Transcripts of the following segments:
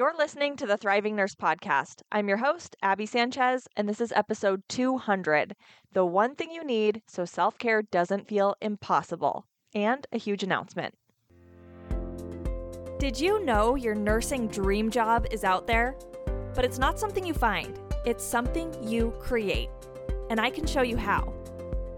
You're listening to the Thriving Nurse Podcast. I'm your host, Abby Sanchez, and this is episode 200 The One Thing You Need So Self Care Doesn't Feel Impossible, and a huge announcement. Did you know your nursing dream job is out there? But it's not something you find, it's something you create. And I can show you how.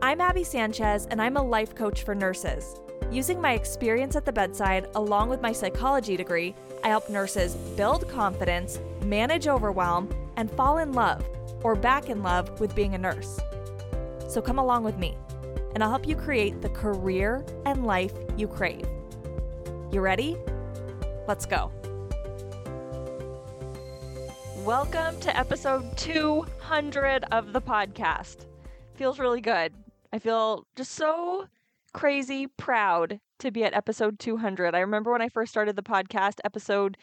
I'm Abby Sanchez, and I'm a life coach for nurses. Using my experience at the bedside, along with my psychology degree, I help nurses build confidence, manage overwhelm, and fall in love or back in love with being a nurse. So come along with me, and I'll help you create the career and life you crave. You ready? Let's go. Welcome to episode 200 of the podcast. Feels really good. I feel just so crazy proud to be at episode 200. I remember when I first started the podcast, episode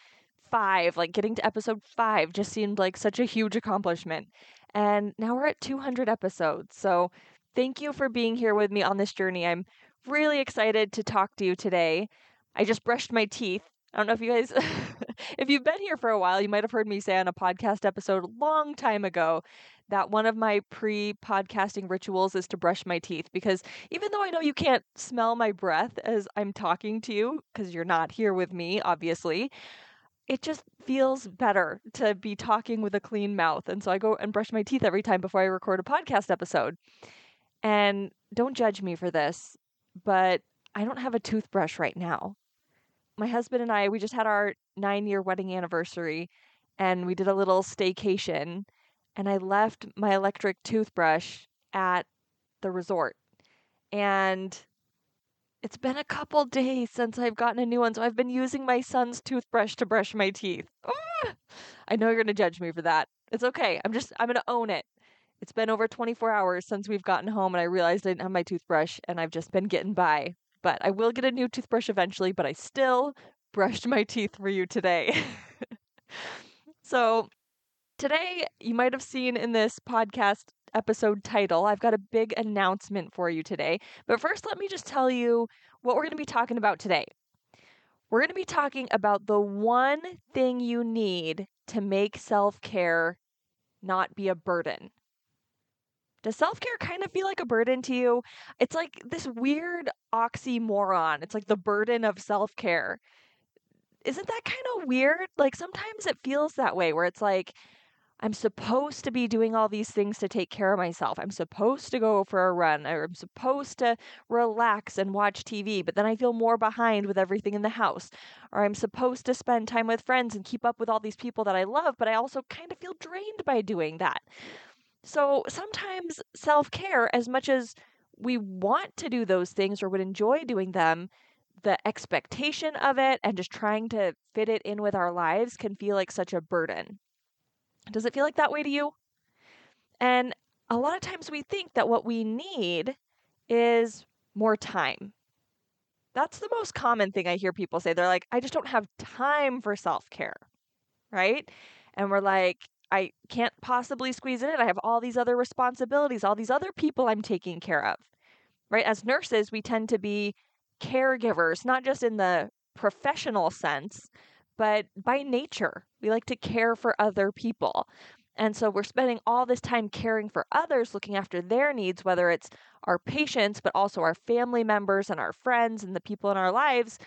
five, like getting to episode five just seemed like such a huge accomplishment. And now we're at 200 episodes. So thank you for being here with me on this journey. I'm really excited to talk to you today. I just brushed my teeth. I don't know if you guys, if you've been here for a while, you might have heard me say on a podcast episode a long time ago that one of my pre podcasting rituals is to brush my teeth because even though I know you can't smell my breath as I'm talking to you, because you're not here with me, obviously, it just feels better to be talking with a clean mouth. And so I go and brush my teeth every time before I record a podcast episode. And don't judge me for this, but I don't have a toothbrush right now. My husband and I, we just had our nine year wedding anniversary and we did a little staycation and I left my electric toothbrush at the resort. And it's been a couple days since I've gotten a new one, so I've been using my son's toothbrush to brush my teeth. I know you're going to judge me for that. It's okay. I'm just, I'm going to own it. It's been over 24 hours since we've gotten home, and I realized I didn't have my toothbrush, and I've just been getting by. But I will get a new toothbrush eventually, but I still brushed my teeth for you today. so Today, you might have seen in this podcast episode title, I've got a big announcement for you today. But first, let me just tell you what we're going to be talking about today. We're going to be talking about the one thing you need to make self care not be a burden. Does self care kind of feel like a burden to you? It's like this weird oxymoron. It's like the burden of self care. Isn't that kind of weird? Like sometimes it feels that way where it's like, I'm supposed to be doing all these things to take care of myself. I'm supposed to go for a run I'm supposed to relax and watch TV, but then I feel more behind with everything in the house. Or I'm supposed to spend time with friends and keep up with all these people that I love, but I also kind of feel drained by doing that. So sometimes self care, as much as we want to do those things or would enjoy doing them, the expectation of it and just trying to fit it in with our lives can feel like such a burden. Does it feel like that way to you? And a lot of times we think that what we need is more time. That's the most common thing I hear people say. They're like, I just don't have time for self care. Right. And we're like, I can't possibly squeeze it in. I have all these other responsibilities, all these other people I'm taking care of. Right. As nurses, we tend to be caregivers, not just in the professional sense, but by nature, we like to care for other people. And so we're spending all this time caring for others, looking after their needs, whether it's our patients, but also our family members and our friends and the people in our lives.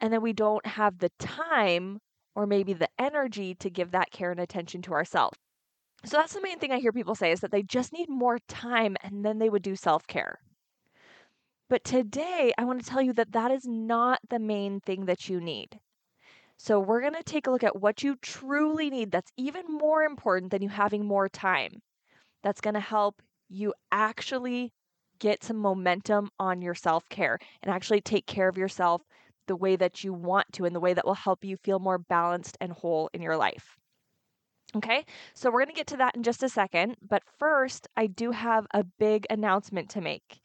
And then we don't have the time or maybe the energy to give that care and attention to ourselves. So that's the main thing I hear people say is that they just need more time and then they would do self care. But today, I want to tell you that that is not the main thing that you need. So, we're going to take a look at what you truly need that's even more important than you having more time. That's going to help you actually get some momentum on your self care and actually take care of yourself the way that you want to, in the way that will help you feel more balanced and whole in your life. Okay, so we're going to get to that in just a second. But first, I do have a big announcement to make.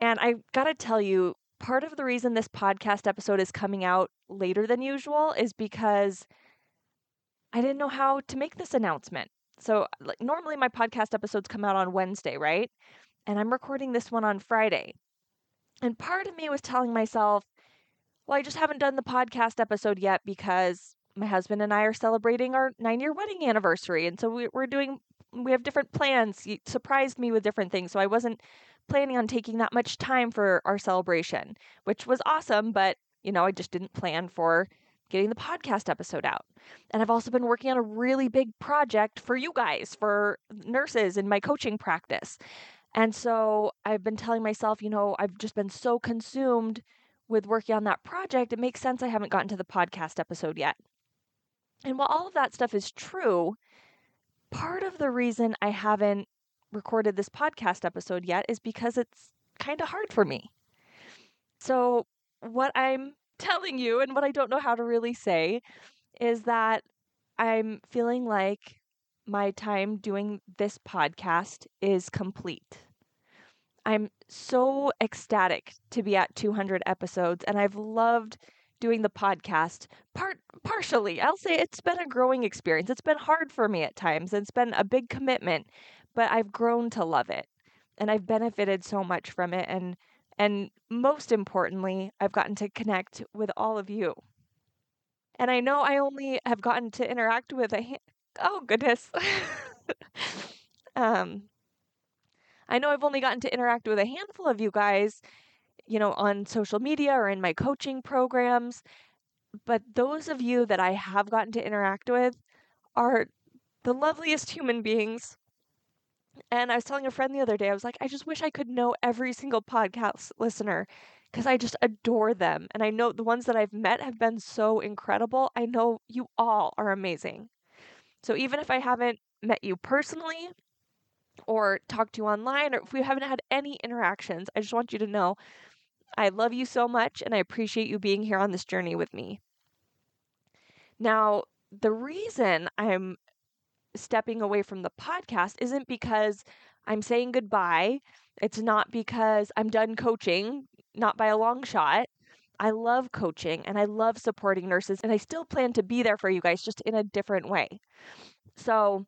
And I got to tell you, part of the reason this podcast episode is coming out later than usual is because I didn't know how to make this announcement. So, like, normally my podcast episodes come out on Wednesday, right? And I'm recording this one on Friday. And part of me was telling myself, well, I just haven't done the podcast episode yet because my husband and I are celebrating our nine year wedding anniversary. And so we, we're doing, we have different plans. You surprised me with different things. So I wasn't planning on taking that much time for our celebration, which was awesome. But, you know, I just didn't plan for getting the podcast episode out. And I've also been working on a really big project for you guys, for nurses in my coaching practice. And so I've been telling myself, you know, I've just been so consumed with working on that project, it makes sense I haven't gotten to the podcast episode yet. And while all of that stuff is true, part of the reason I haven't recorded this podcast episode yet is because it's kind of hard for me. So, what I'm telling you and what I don't know how to really say is that I'm feeling like my time doing this podcast is complete. I'm so ecstatic to be at 200 episodes and I've loved doing the podcast part partially. I'll say it's been a growing experience. It's been hard for me at times. It's been a big commitment, but I've grown to love it. And I've benefited so much from it and and most importantly, I've gotten to connect with all of you. And I know I only have gotten to interact with a oh goodness. um I know I've only gotten to interact with a handful of you guys, you know, on social media or in my coaching programs, but those of you that I have gotten to interact with are the loveliest human beings and I was telling a friend the other day, I was like, I just wish I could know every single podcast listener because I just adore them. And I know the ones that I've met have been so incredible. I know you all are amazing. So even if I haven't met you personally or talked to you online, or if we haven't had any interactions, I just want you to know I love you so much and I appreciate you being here on this journey with me. Now, the reason I'm stepping away from the podcast isn't because I'm saying goodbye. It's not because I'm done coaching, not by a long shot. I love coaching and I love supporting nurses, and I still plan to be there for you guys just in a different way. So,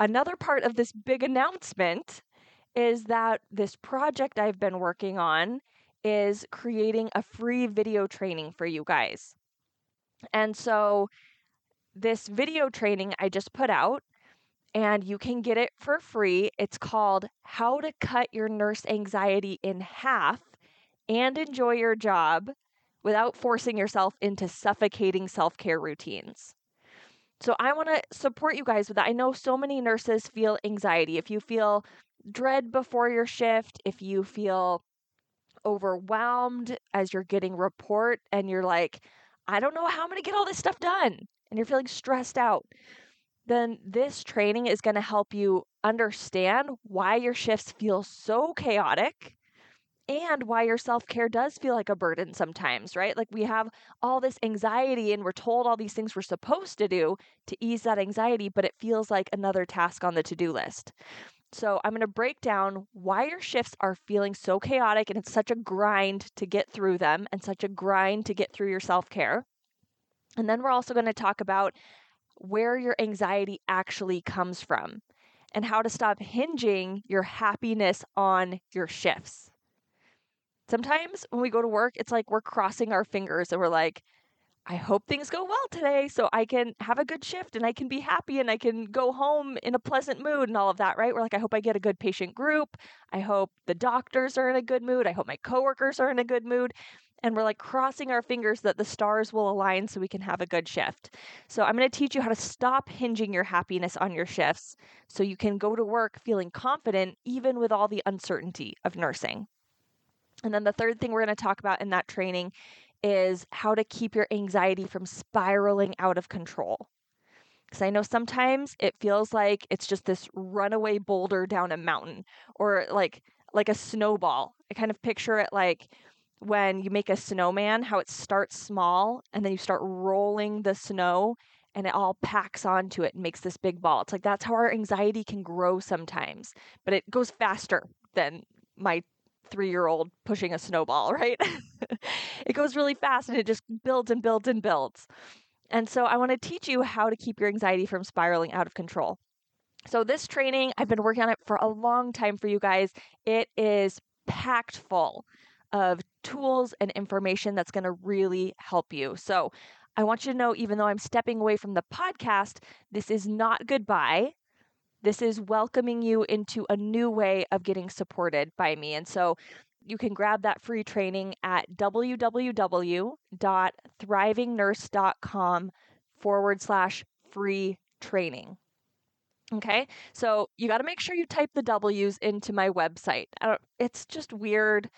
another part of this big announcement is that this project I've been working on is creating a free video training for you guys. And so, this video training I just put out and you can get it for free. It's called How to Cut Your Nurse Anxiety in Half and Enjoy Your Job Without Forcing Yourself into Suffocating Self Care Routines. So, I want to support you guys with that. I know so many nurses feel anxiety. If you feel dread before your shift, if you feel overwhelmed as you're getting report and you're like, I don't know how I'm going to get all this stuff done, and you're feeling stressed out then this training is going to help you understand why your shifts feel so chaotic and why your self care does feel like a burden sometimes, right? Like we have all this anxiety and we're told all these things we're supposed to do to ease that anxiety, but it feels like another task on the to do list. So, I'm going to break down why your shifts are feeling so chaotic and it's such a grind to get through them and such a grind to get through your self care. And then we're also going to talk about where your anxiety actually comes from and how to stop hinging your happiness on your shifts. Sometimes when we go to work, it's like we're crossing our fingers and we're like, I hope things go well today so I can have a good shift and I can be happy and I can go home in a pleasant mood and all of that, right? We're like, I hope I get a good patient group. I hope the doctors are in a good mood. I hope my coworkers are in a good mood and we're like crossing our fingers that the stars will align so we can have a good shift. So, I'm going to teach you how to stop hinging your happiness on your shifts so you can go to work feeling confident even with all the uncertainty of nursing. And then the third thing we're going to talk about in that training is how to keep your anxiety from spiraling out of control. Because I know sometimes it feels like it's just this runaway boulder down a mountain or like like a snowball. I kind of picture it like when you make a snowman, how it starts small and then you start rolling the snow and it all packs onto it and makes this big ball. It's like that's how our anxiety can grow sometimes, but it goes faster than my three year old pushing a snowball, right? it goes really fast and it just builds and builds and builds. And so I want to teach you how to keep your anxiety from spiraling out of control. So, this training, I've been working on it for a long time for you guys. It is packed full of tools and information that's going to really help you. So, I want you to know, even though I'm stepping away from the podcast, this is not goodbye. This is welcoming you into a new way of getting supported by me. And so you can grab that free training at www.thrivingnurse.com forward slash free training. Okay, so you got to make sure you type the W's into my website. it's just weird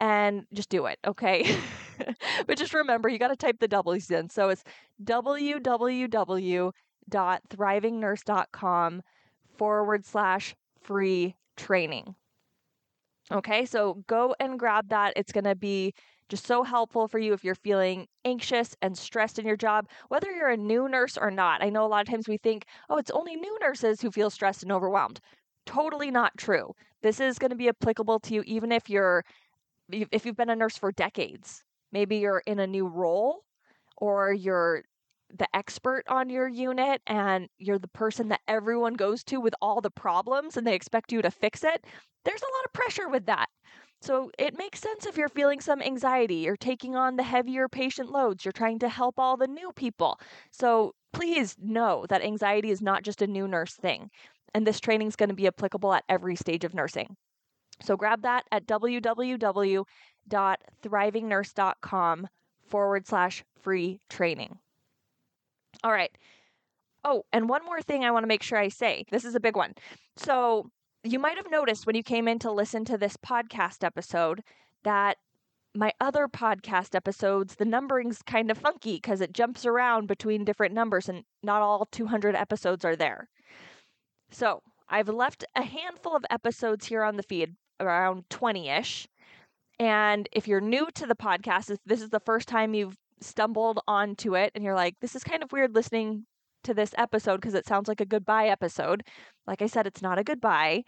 and just do it, okay? but just remember, you got to type the W's in. So it's www.thrivingnurse.com forward slash free training. Okay, so go and grab that. It's going to be just so helpful for you if you're feeling anxious and stressed in your job, whether you're a new nurse or not. I know a lot of times we think, oh, it's only new nurses who feel stressed and overwhelmed. Totally not true. This is going to be applicable to you even if you're if you've been a nurse for decades. Maybe you're in a new role or you're the expert on your unit and you're the person that everyone goes to with all the problems and they expect you to fix it, there's a lot of pressure with that. So it makes sense if you're feeling some anxiety, you're taking on the heavier patient loads, you're trying to help all the new people. So please know that anxiety is not just a new nurse thing. And this training is going to be applicable at every stage of nursing. So grab that at www.thrivingnurse.com forward slash free training. All right. Oh, and one more thing I want to make sure I say. This is a big one. So, you might have noticed when you came in to listen to this podcast episode that my other podcast episodes, the numbering's kind of funky because it jumps around between different numbers and not all 200 episodes are there. So, I've left a handful of episodes here on the feed, around 20 ish. And if you're new to the podcast, if this is the first time you've stumbled onto it and you're like, this is kind of weird listening to this episode because it sounds like a goodbye episode. Like I said, it's not a goodbye,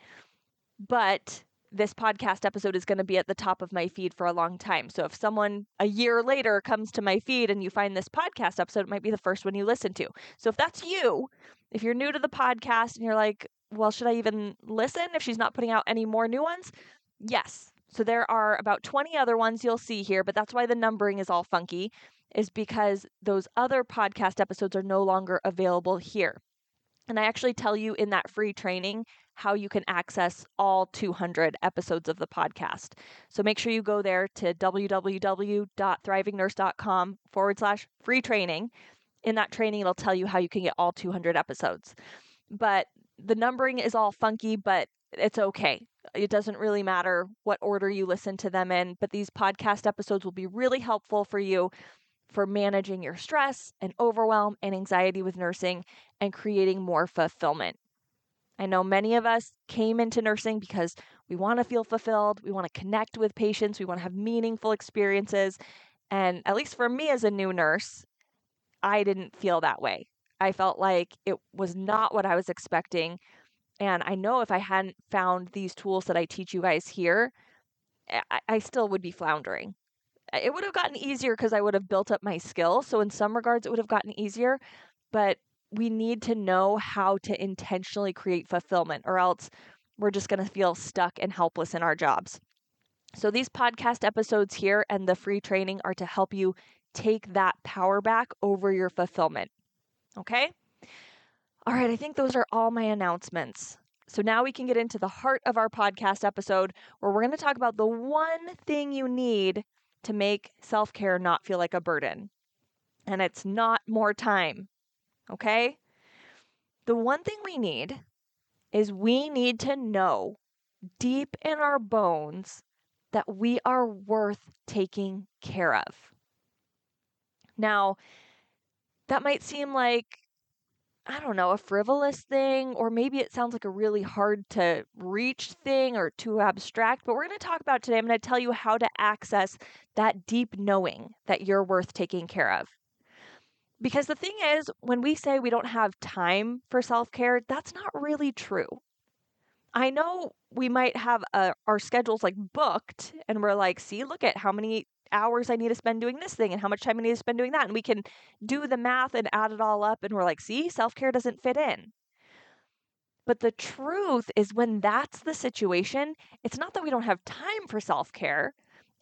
but this podcast episode is going to be at the top of my feed for a long time. So if someone a year later comes to my feed and you find this podcast episode, it might be the first one you listen to. So if that's you, if you're new to the podcast and you're like, well, should I even listen if she's not putting out any more new ones? Yes. So there are about 20 other ones you'll see here, but that's why the numbering is all funky is because those other podcast episodes are no longer available here. And I actually tell you in that free training how you can access all 200 episodes of the podcast. So make sure you go there to www.thrivingnurse.com forward slash free training. In that training, it'll tell you how you can get all 200 episodes. But the numbering is all funky, but it's okay. It doesn't really matter what order you listen to them in, but these podcast episodes will be really helpful for you for managing your stress and overwhelm and anxiety with nursing and creating more fulfillment. I know many of us came into nursing because we want to feel fulfilled, we want to connect with patients, we want to have meaningful experiences. And at least for me as a new nurse, I didn't feel that way. I felt like it was not what I was expecting. And I know if I hadn't found these tools that I teach you guys here, I, I still would be floundering it would have gotten easier because I would have built up my skill. So, in some regards, it would have gotten easier. But we need to know how to intentionally create fulfillment, or else we're just going to feel stuck and helpless in our jobs. So, these podcast episodes here and the free training are to help you take that power back over your fulfillment. Okay? All right, I think those are all my announcements. So now we can get into the heart of our podcast episode where we're going to talk about the one thing you need to make self care not feel like a burden. And it's not more time. Okay? The one thing we need is we need to know deep in our bones that we are worth taking care of. Now, that might seem like I don't know, a frivolous thing, or maybe it sounds like a really hard to reach thing or too abstract. But we're going to talk about today. I'm going to tell you how to access that deep knowing that you're worth taking care of. Because the thing is, when we say we don't have time for self care, that's not really true. I know we might have uh, our schedules like booked, and we're like, see, look at how many hours I need to spend doing this thing and how much time I need to spend doing that. And we can do the math and add it all up. And we're like, see, self care doesn't fit in. But the truth is, when that's the situation, it's not that we don't have time for self care.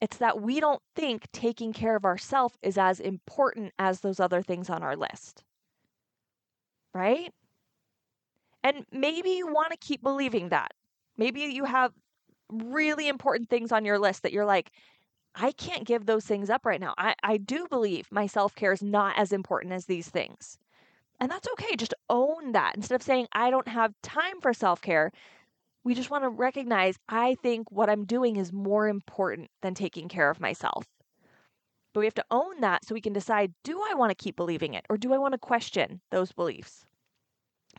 It's that we don't think taking care of ourselves is as important as those other things on our list. Right? And maybe you want to keep believing that. Maybe you have really important things on your list that you're like, I can't give those things up right now. I, I do believe my self care is not as important as these things. And that's okay. Just own that. Instead of saying, I don't have time for self care, we just want to recognize I think what I'm doing is more important than taking care of myself. But we have to own that so we can decide do I want to keep believing it or do I want to question those beliefs?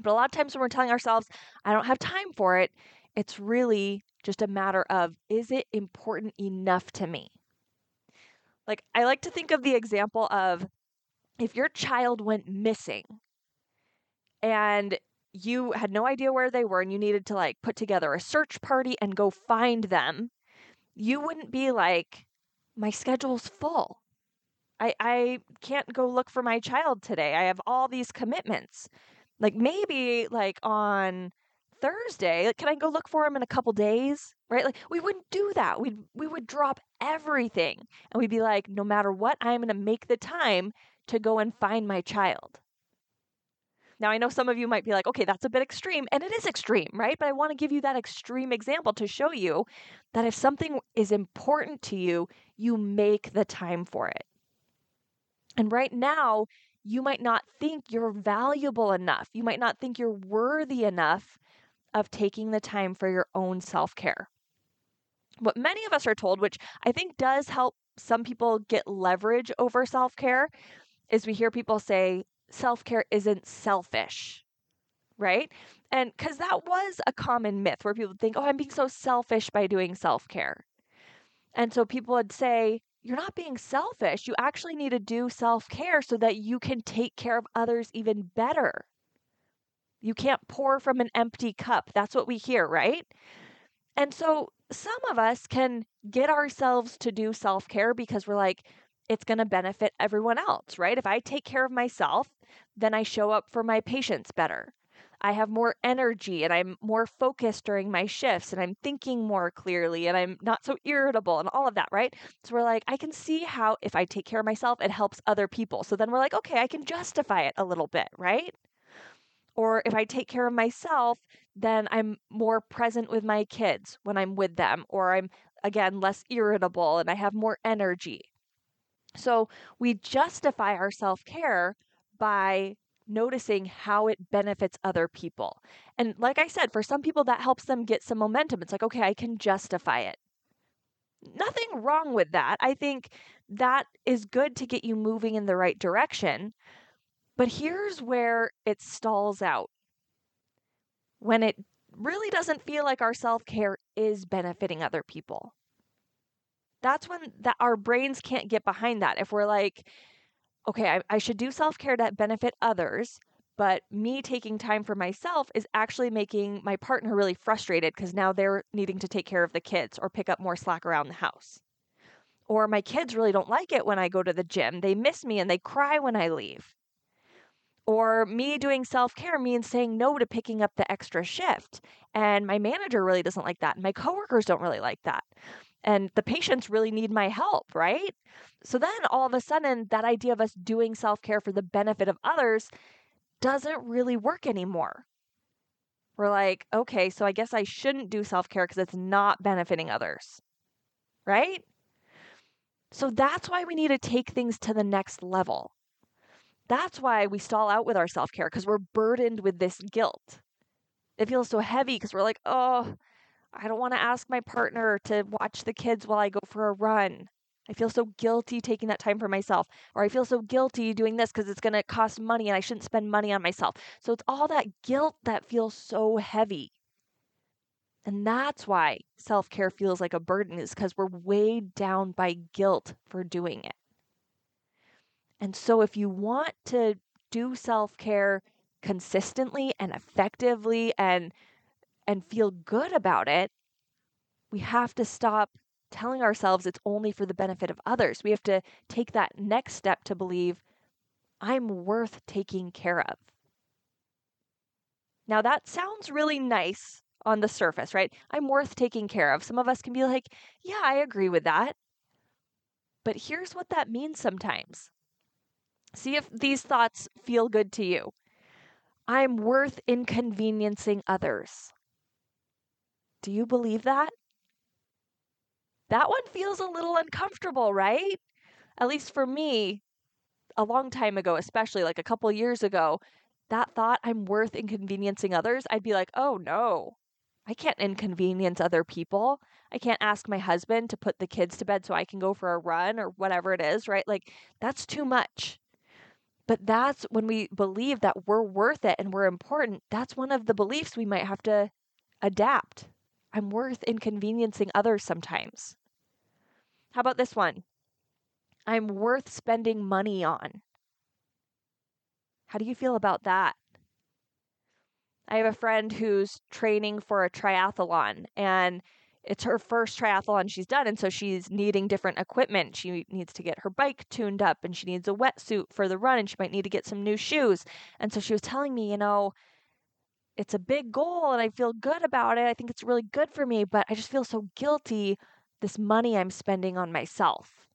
But a lot of times when we're telling ourselves, I don't have time for it, it's really just a matter of is it important enough to me? Like, I like to think of the example of if your child went missing and you had no idea where they were and you needed to like put together a search party and go find them, you wouldn't be like, my schedule's full. I, I can't go look for my child today. I have all these commitments. Like maybe like on Thursday, like, can I go look for him in a couple days? Right? Like we wouldn't do that. We'd we would drop everything and we'd be like, no matter what, I'm gonna make the time to go and find my child. Now, I know some of you might be like, okay, that's a bit extreme, and it is extreme, right? But I want to give you that extreme example to show you that if something is important to you, you make the time for it. And right now, you might not think you're valuable enough. You might not think you're worthy enough of taking the time for your own self care. What many of us are told, which I think does help some people get leverage over self care, is we hear people say, self care isn't selfish, right? And because that was a common myth where people think, oh, I'm being so selfish by doing self care. And so people would say, you're not being selfish. You actually need to do self care so that you can take care of others even better. You can't pour from an empty cup. That's what we hear, right? And so some of us can get ourselves to do self care because we're like, it's going to benefit everyone else, right? If I take care of myself, then I show up for my patients better. I have more energy and I'm more focused during my shifts and I'm thinking more clearly and I'm not so irritable and all of that, right? So we're like, I can see how if I take care of myself, it helps other people. So then we're like, okay, I can justify it a little bit, right? Or if I take care of myself, then I'm more present with my kids when I'm with them, or I'm again less irritable and I have more energy. So we justify our self care by noticing how it benefits other people. And like I said, for some people, that helps them get some momentum. It's like, okay, I can justify it. Nothing wrong with that. I think that is good to get you moving in the right direction. But here's where it stalls out when it really doesn't feel like our self care is benefiting other people. That's when our brains can't get behind that. If we're like, okay, I, I should do self care to benefit others, but me taking time for myself is actually making my partner really frustrated because now they're needing to take care of the kids or pick up more slack around the house. Or my kids really don't like it when I go to the gym. They miss me and they cry when I leave. Or me doing self care means saying no to picking up the extra shift. And my manager really doesn't like that. And my coworkers don't really like that and the patients really need my help, right? So then all of a sudden, that idea of us doing self care for the benefit of others doesn't really work anymore. We're like, okay, so I guess I shouldn't do self care because it's not benefiting others, right? So that's why we need to take things to the next level. That's why we stall out with our self care because we're burdened with this guilt. It feels so heavy because we're like, oh, I don't want to ask my partner to watch the kids while I go for a run. I feel so guilty taking that time for myself. Or I feel so guilty doing this because it's going to cost money and I shouldn't spend money on myself. So it's all that guilt that feels so heavy. And that's why self care feels like a burden, is because we're weighed down by guilt for doing it. And so if you want to do self care consistently and effectively and and feel good about it, we have to stop telling ourselves it's only for the benefit of others. We have to take that next step to believe I'm worth taking care of. Now, that sounds really nice on the surface, right? I'm worth taking care of. Some of us can be like, yeah, I agree with that. But here's what that means sometimes. See if these thoughts feel good to you. I'm worth inconveniencing others. Do you believe that? That one feels a little uncomfortable, right? At least for me, a long time ago, especially like a couple years ago, that thought I'm worth inconveniencing others, I'd be like, oh no, I can't inconvenience other people. I can't ask my husband to put the kids to bed so I can go for a run or whatever it is, right? Like, that's too much. But that's when we believe that we're worth it and we're important. That's one of the beliefs we might have to adapt. I'm worth inconveniencing others sometimes. How about this one? I'm worth spending money on. How do you feel about that? I have a friend who's training for a triathlon and it's her first triathlon she's done. And so she's needing different equipment. She needs to get her bike tuned up and she needs a wetsuit for the run and she might need to get some new shoes. And so she was telling me, you know, it's a big goal and I feel good about it. I think it's really good for me, but I just feel so guilty this money I'm spending on myself.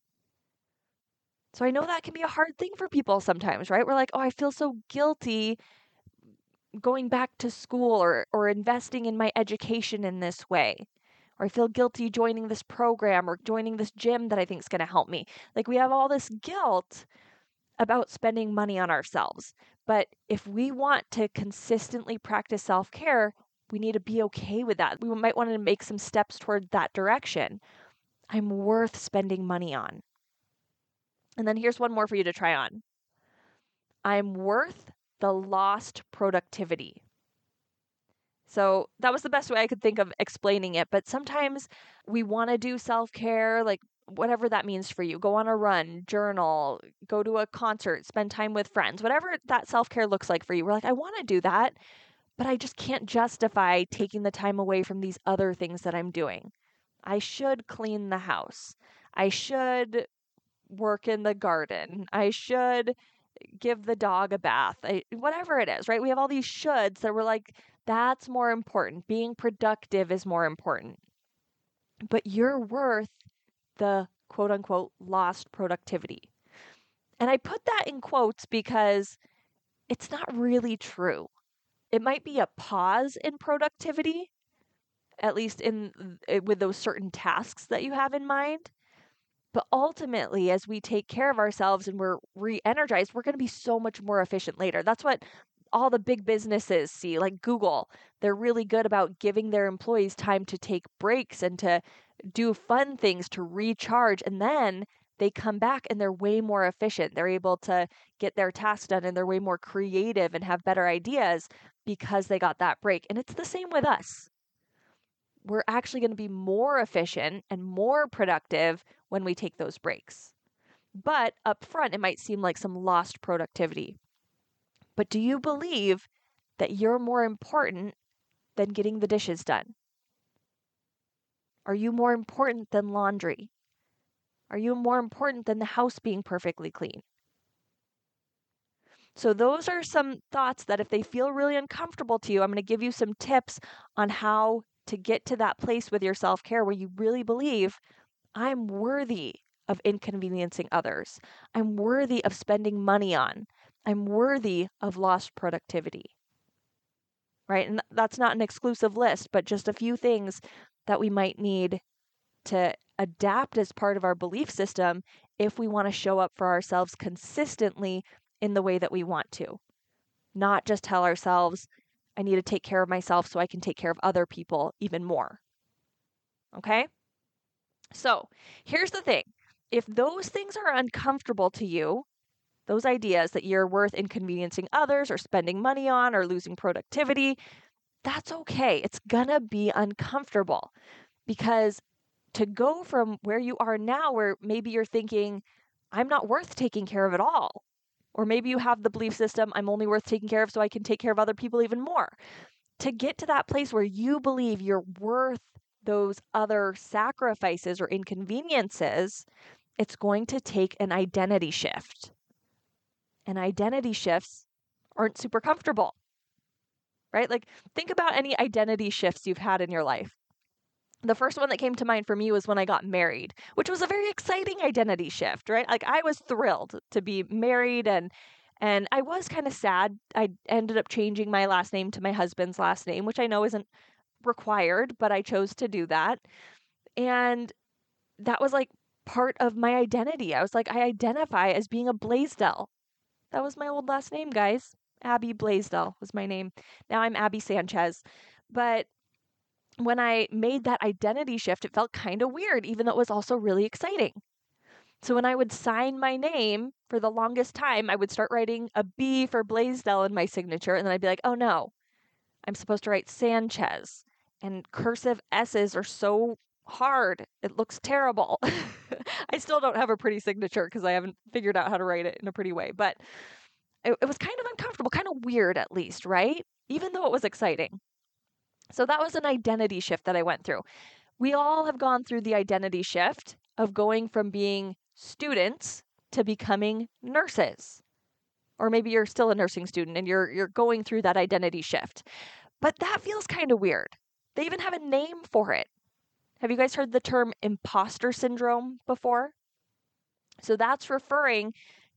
So I know that can be a hard thing for people sometimes, right? We're like, oh, I feel so guilty going back to school or, or investing in my education in this way. Or I feel guilty joining this program or joining this gym that I think is going to help me. Like we have all this guilt about spending money on ourselves. But if we want to consistently practice self care, we need to be okay with that. We might want to make some steps toward that direction. I'm worth spending money on. And then here's one more for you to try on I'm worth the lost productivity. So that was the best way I could think of explaining it. But sometimes we want to do self care, like whatever that means for you. Go on a run, journal, go to a concert, spend time with friends, whatever that self care looks like for you. We're like, I want to do that, but I just can't justify taking the time away from these other things that I'm doing. I should clean the house. I should work in the garden. I should give the dog a bath, I, whatever it is, right? We have all these shoulds that we're like, that's more important. Being productive is more important. But you're worth the quote unquote lost productivity. And I put that in quotes because it's not really true. It might be a pause in productivity, at least in eh, with those certain tasks that you have in mind. But ultimately, as we take care of ourselves and we're re energized, we're going to be so much more efficient later. That's what all the big businesses see, like Google. They're really good about giving their employees time to take breaks and to do fun things to recharge. And then they come back and they're way more efficient. They're able to get their tasks done and they're way more creative and have better ideas because they got that break. And it's the same with us we're actually going to be more efficient and more productive when we take those breaks. But up front, it might seem like some lost productivity. But do you believe that you're more important than getting the dishes done? Are you more important than laundry? Are you more important than the house being perfectly clean? So, those are some thoughts that if they feel really uncomfortable to you, I'm going to give you some tips on how to get to that place with your self care where you really believe I'm worthy of inconveniencing others. I'm worthy of spending money on. I'm worthy of lost productivity. Right? And that's not an exclusive list, but just a few things that we might need to adapt as part of our belief system if we want to show up for ourselves consistently in the way that we want to. Not just tell ourselves, I need to take care of myself so I can take care of other people even more. Okay? So here's the thing if those things are uncomfortable to you, those ideas that you're worth inconveniencing others or spending money on or losing productivity, that's okay. It's gonna be uncomfortable because to go from where you are now, where maybe you're thinking, I'm not worth taking care of at all, or maybe you have the belief system, I'm only worth taking care of so I can take care of other people even more. To get to that place where you believe you're worth those other sacrifices or inconveniences, it's going to take an identity shift. And identity shifts aren't super comfortable, right? Like, think about any identity shifts you've had in your life. the first one that came to mind for me was when I got married, which was a very exciting identity shift, right? Like I was thrilled to be married and and I was kind of sad. I ended up changing my last name to my husband's last name, which I know isn't required, but I chose to do that. And that was like part of my identity. I was like, I identify as being a Blaisdell. That was my old last name, guys. Abby Blaisdell was my name. Now I'm Abby Sanchez. But when I made that identity shift, it felt kind of weird, even though it was also really exciting. So when I would sign my name for the longest time, I would start writing a B for Blaisdell in my signature, and then I'd be like, oh no, I'm supposed to write Sanchez. And cursive S's are so hard. It looks terrible. I still don't have a pretty signature because I haven't figured out how to write it in a pretty way, but it, it was kind of uncomfortable, kind of weird at least, right? Even though it was exciting. So that was an identity shift that I went through. We all have gone through the identity shift of going from being students to becoming nurses. Or maybe you're still a nursing student and you're you're going through that identity shift. But that feels kind of weird. They even have a name for it. Have you guys heard the term imposter syndrome before? So that's referring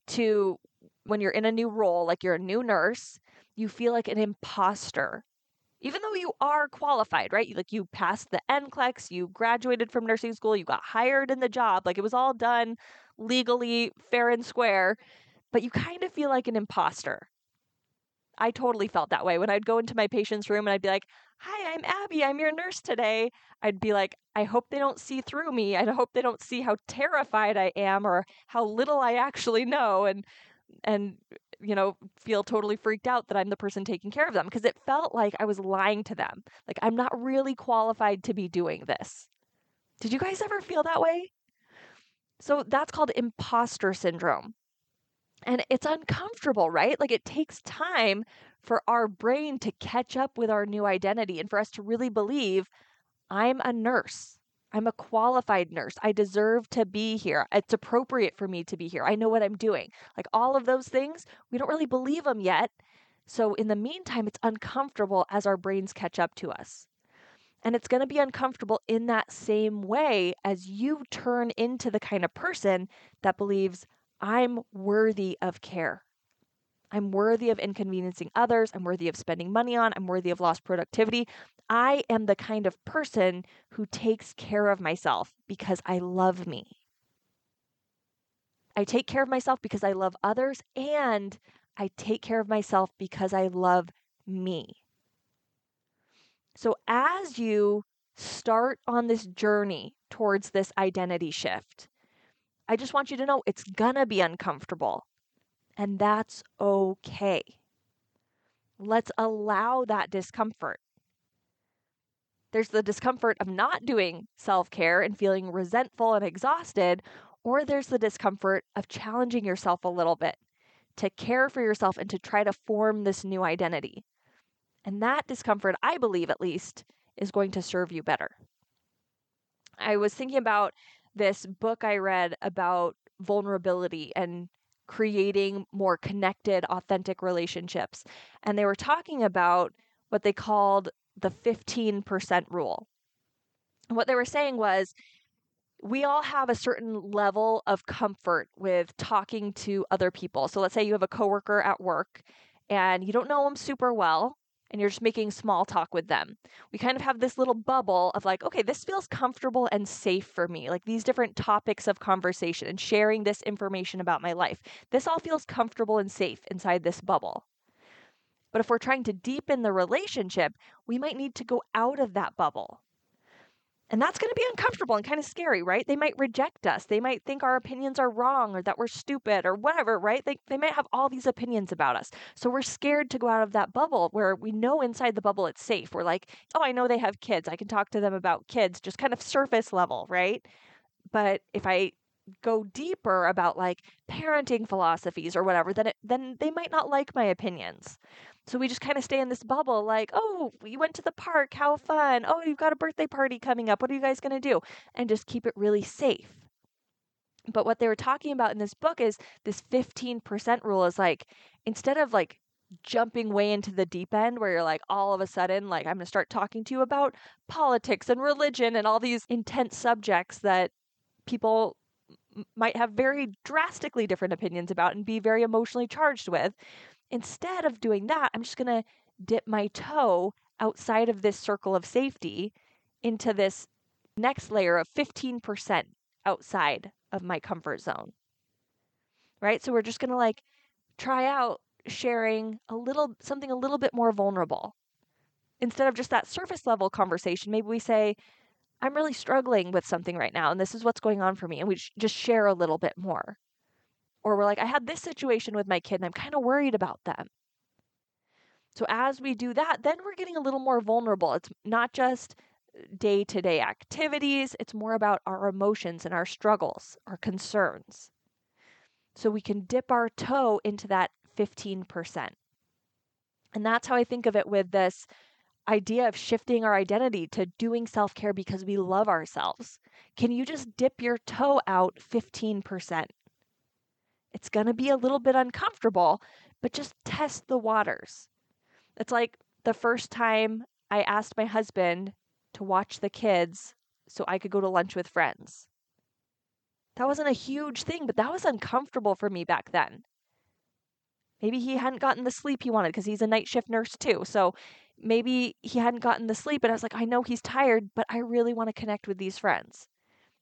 to when you're in a new role, like you're a new nurse, you feel like an imposter even though you are qualified, right? Like you passed the NCLEX, you graduated from nursing school, you got hired in the job, like it was all done legally, fair and square, but you kind of feel like an imposter. I totally felt that way when I'd go into my patient's room and I'd be like, Hi, I'm Abby. I'm your nurse today. I'd be like, I hope they don't see through me. I hope they don't see how terrified I am or how little I actually know. And and you know, feel totally freaked out that I'm the person taking care of them because it felt like I was lying to them. Like I'm not really qualified to be doing this. Did you guys ever feel that way? So that's called imposter syndrome. And it's uncomfortable, right? Like it takes time for our brain to catch up with our new identity and for us to really believe I'm a nurse. I'm a qualified nurse. I deserve to be here. It's appropriate for me to be here. I know what I'm doing. Like all of those things, we don't really believe them yet. So, in the meantime, it's uncomfortable as our brains catch up to us. And it's going to be uncomfortable in that same way as you turn into the kind of person that believes, I'm worthy of care. I'm worthy of inconveniencing others. I'm worthy of spending money on. I'm worthy of lost productivity. I am the kind of person who takes care of myself because I love me. I take care of myself because I love others, and I take care of myself because I love me. So, as you start on this journey towards this identity shift, I just want you to know it's gonna be uncomfortable, and that's okay. Let's allow that discomfort. There's the discomfort of not doing self care and feeling resentful and exhausted, or there's the discomfort of challenging yourself a little bit to care for yourself and to try to form this new identity. And that discomfort, I believe at least, is going to serve you better. I was thinking about this book I read about vulnerability and creating more connected, authentic relationships. And they were talking about what they called the 15% rule. what they were saying was we all have a certain level of comfort with talking to other people. So let's say you have a coworker at work and you don't know them super well and you're just making small talk with them. We kind of have this little bubble of like, okay, this feels comfortable and safe for me. Like these different topics of conversation and sharing this information about my life. This all feels comfortable and safe inside this bubble. But if we're trying to deepen the relationship, we might need to go out of that bubble. And that's going to be uncomfortable and kind of scary, right? They might reject us. They might think our opinions are wrong or that we're stupid or whatever, right? They, they might have all these opinions about us. So we're scared to go out of that bubble where we know inside the bubble it's safe. We're like, oh, I know they have kids. I can talk to them about kids, just kind of surface level, right? But if I go deeper about like parenting philosophies or whatever, then it, then they might not like my opinions. So we just kind of stay in this bubble like, oh, you went to the park, how fun. Oh, you've got a birthday party coming up. What are you guys going to do? And just keep it really safe. But what they were talking about in this book is this 15% rule is like, instead of like jumping way into the deep end where you're like, all of a sudden, like, I'm going to start talking to you about politics and religion and all these intense subjects that people might have very drastically different opinions about and be very emotionally charged with. Instead of doing that, I'm just going to dip my toe outside of this circle of safety into this next layer of 15% outside of my comfort zone. Right? So we're just going to like try out sharing a little something a little bit more vulnerable. Instead of just that surface level conversation, maybe we say, I'm really struggling with something right now, and this is what's going on for me. And we just share a little bit more. Or we're like, I had this situation with my kid, and I'm kind of worried about them. So as we do that, then we're getting a little more vulnerable. It's not just day to day activities, it's more about our emotions and our struggles, our concerns. So we can dip our toe into that 15%. And that's how I think of it with this idea of shifting our identity to doing self care because we love ourselves. Can you just dip your toe out 15%? It's going to be a little bit uncomfortable, but just test the waters. It's like the first time I asked my husband to watch the kids so I could go to lunch with friends. That wasn't a huge thing, but that was uncomfortable for me back then. Maybe he hadn't gotten the sleep he wanted because he's a night shift nurse too. So maybe he hadn't gotten the sleep. And I was like, I know he's tired, but I really want to connect with these friends.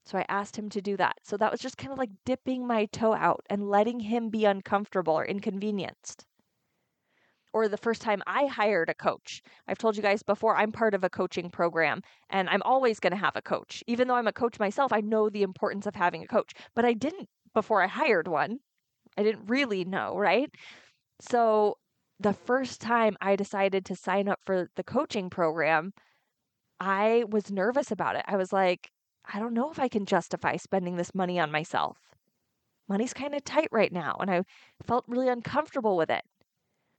So I asked him to do that. So that was just kind of like dipping my toe out and letting him be uncomfortable or inconvenienced. Or the first time I hired a coach. I've told you guys before, I'm part of a coaching program and I'm always going to have a coach. Even though I'm a coach myself, I know the importance of having a coach, but I didn't before I hired one. I didn't really know, right? So the first time I decided to sign up for the coaching program, I was nervous about it. I was like, I don't know if I can justify spending this money on myself. Money's kind of tight right now, and I felt really uncomfortable with it.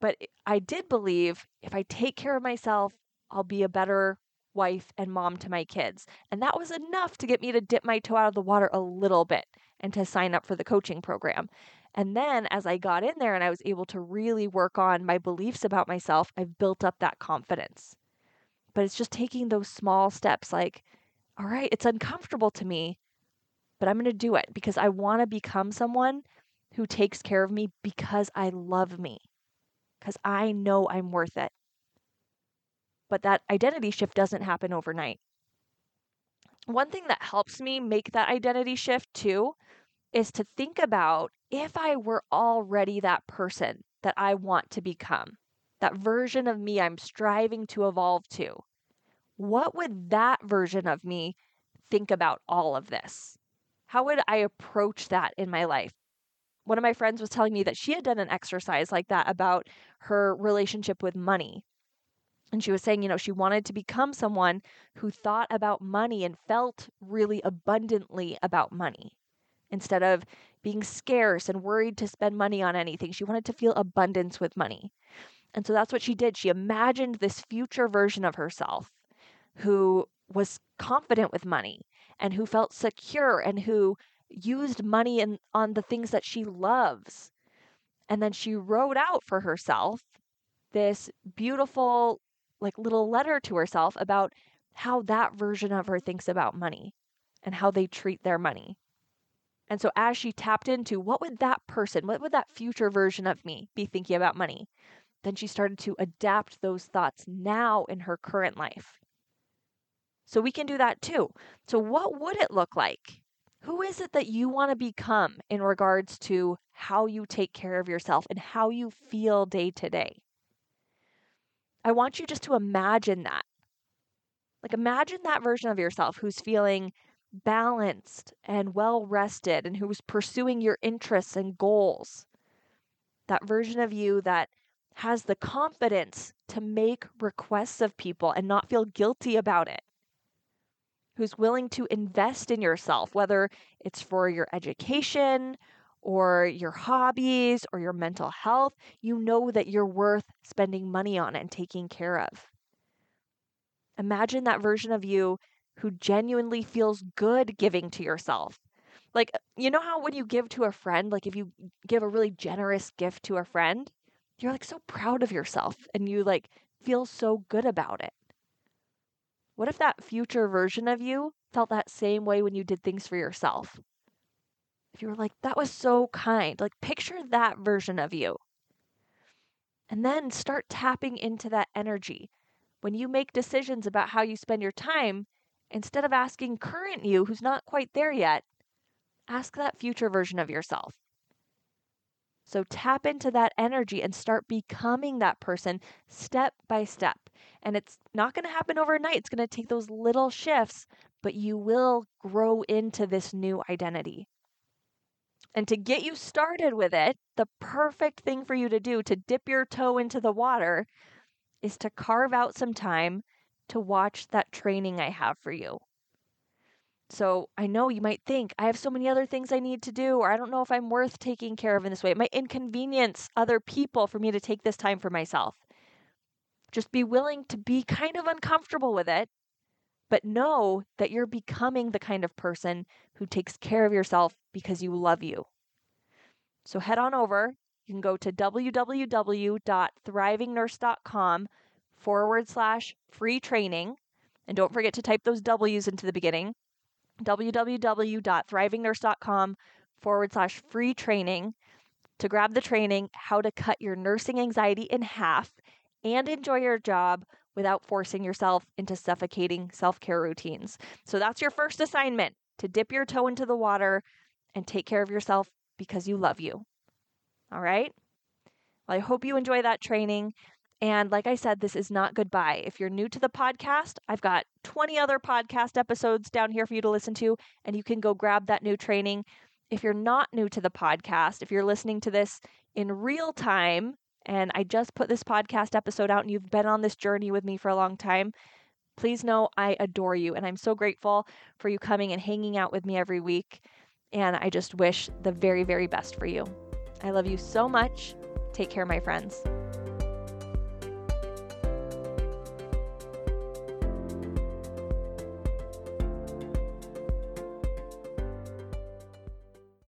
But I did believe if I take care of myself, I'll be a better wife and mom to my kids. And that was enough to get me to dip my toe out of the water a little bit and to sign up for the coaching program. And then as I got in there and I was able to really work on my beliefs about myself, I've built up that confidence. But it's just taking those small steps like, all right, it's uncomfortable to me, but I'm going to do it because I want to become someone who takes care of me because I love me, because I know I'm worth it. But that identity shift doesn't happen overnight. One thing that helps me make that identity shift too is to think about if I were already that person that I want to become, that version of me I'm striving to evolve to, what would that version of me think about all of this? How would I approach that in my life? One of my friends was telling me that she had done an exercise like that about her relationship with money. And she was saying, you know, she wanted to become someone who thought about money and felt really abundantly about money instead of being scarce and worried to spend money on anything. She wanted to feel abundance with money. And so that's what she did. She imagined this future version of herself who was confident with money and who felt secure and who used money in, on the things that she loves. And then she wrote out for herself this beautiful, like little letter to herself about how that version of her thinks about money and how they treat their money. And so as she tapped into what would that person, what would that future version of me be thinking about money? Then she started to adapt those thoughts now in her current life. So we can do that too. So what would it look like? Who is it that you want to become in regards to how you take care of yourself and how you feel day to day? I want you just to imagine that. Like imagine that version of yourself who's feeling balanced and well rested and who was pursuing your interests and goals. That version of you that has the confidence to make requests of people and not feel guilty about it. Who's willing to invest in yourself, whether it's for your education or your hobbies or your mental health, you know that you're worth spending money on and taking care of. Imagine that version of you who genuinely feels good giving to yourself. Like, you know how when you give to a friend, like if you give a really generous gift to a friend, you're like so proud of yourself and you like feel so good about it. What if that future version of you felt that same way when you did things for yourself? If you were like, that was so kind, like picture that version of you. And then start tapping into that energy. When you make decisions about how you spend your time, instead of asking current you who's not quite there yet, ask that future version of yourself. So tap into that energy and start becoming that person step by step. And it's not going to happen overnight. It's going to take those little shifts, but you will grow into this new identity. And to get you started with it, the perfect thing for you to do to dip your toe into the water is to carve out some time to watch that training I have for you. So I know you might think I have so many other things I need to do, or I don't know if I'm worth taking care of in this way. It might inconvenience other people for me to take this time for myself. Just be willing to be kind of uncomfortable with it, but know that you're becoming the kind of person who takes care of yourself because you love you. So head on over. You can go to www.thrivingnurse.com forward slash free training. And don't forget to type those W's into the beginning www.thrivingnurse.com forward slash free training to grab the training how to cut your nursing anxiety in half and enjoy your job without forcing yourself into suffocating self care routines. So that's your first assignment to dip your toe into the water and take care of yourself because you love you. All right? Well, I hope you enjoy that training. And like I said, this is not goodbye. If you're new to the podcast, I've got 20 other podcast episodes down here for you to listen to, and you can go grab that new training. If you're not new to the podcast, if you're listening to this in real time, and I just put this podcast episode out and you've been on this journey with me for a long time, please know I adore you. And I'm so grateful for you coming and hanging out with me every week. And I just wish the very, very best for you. I love you so much. Take care, my friends.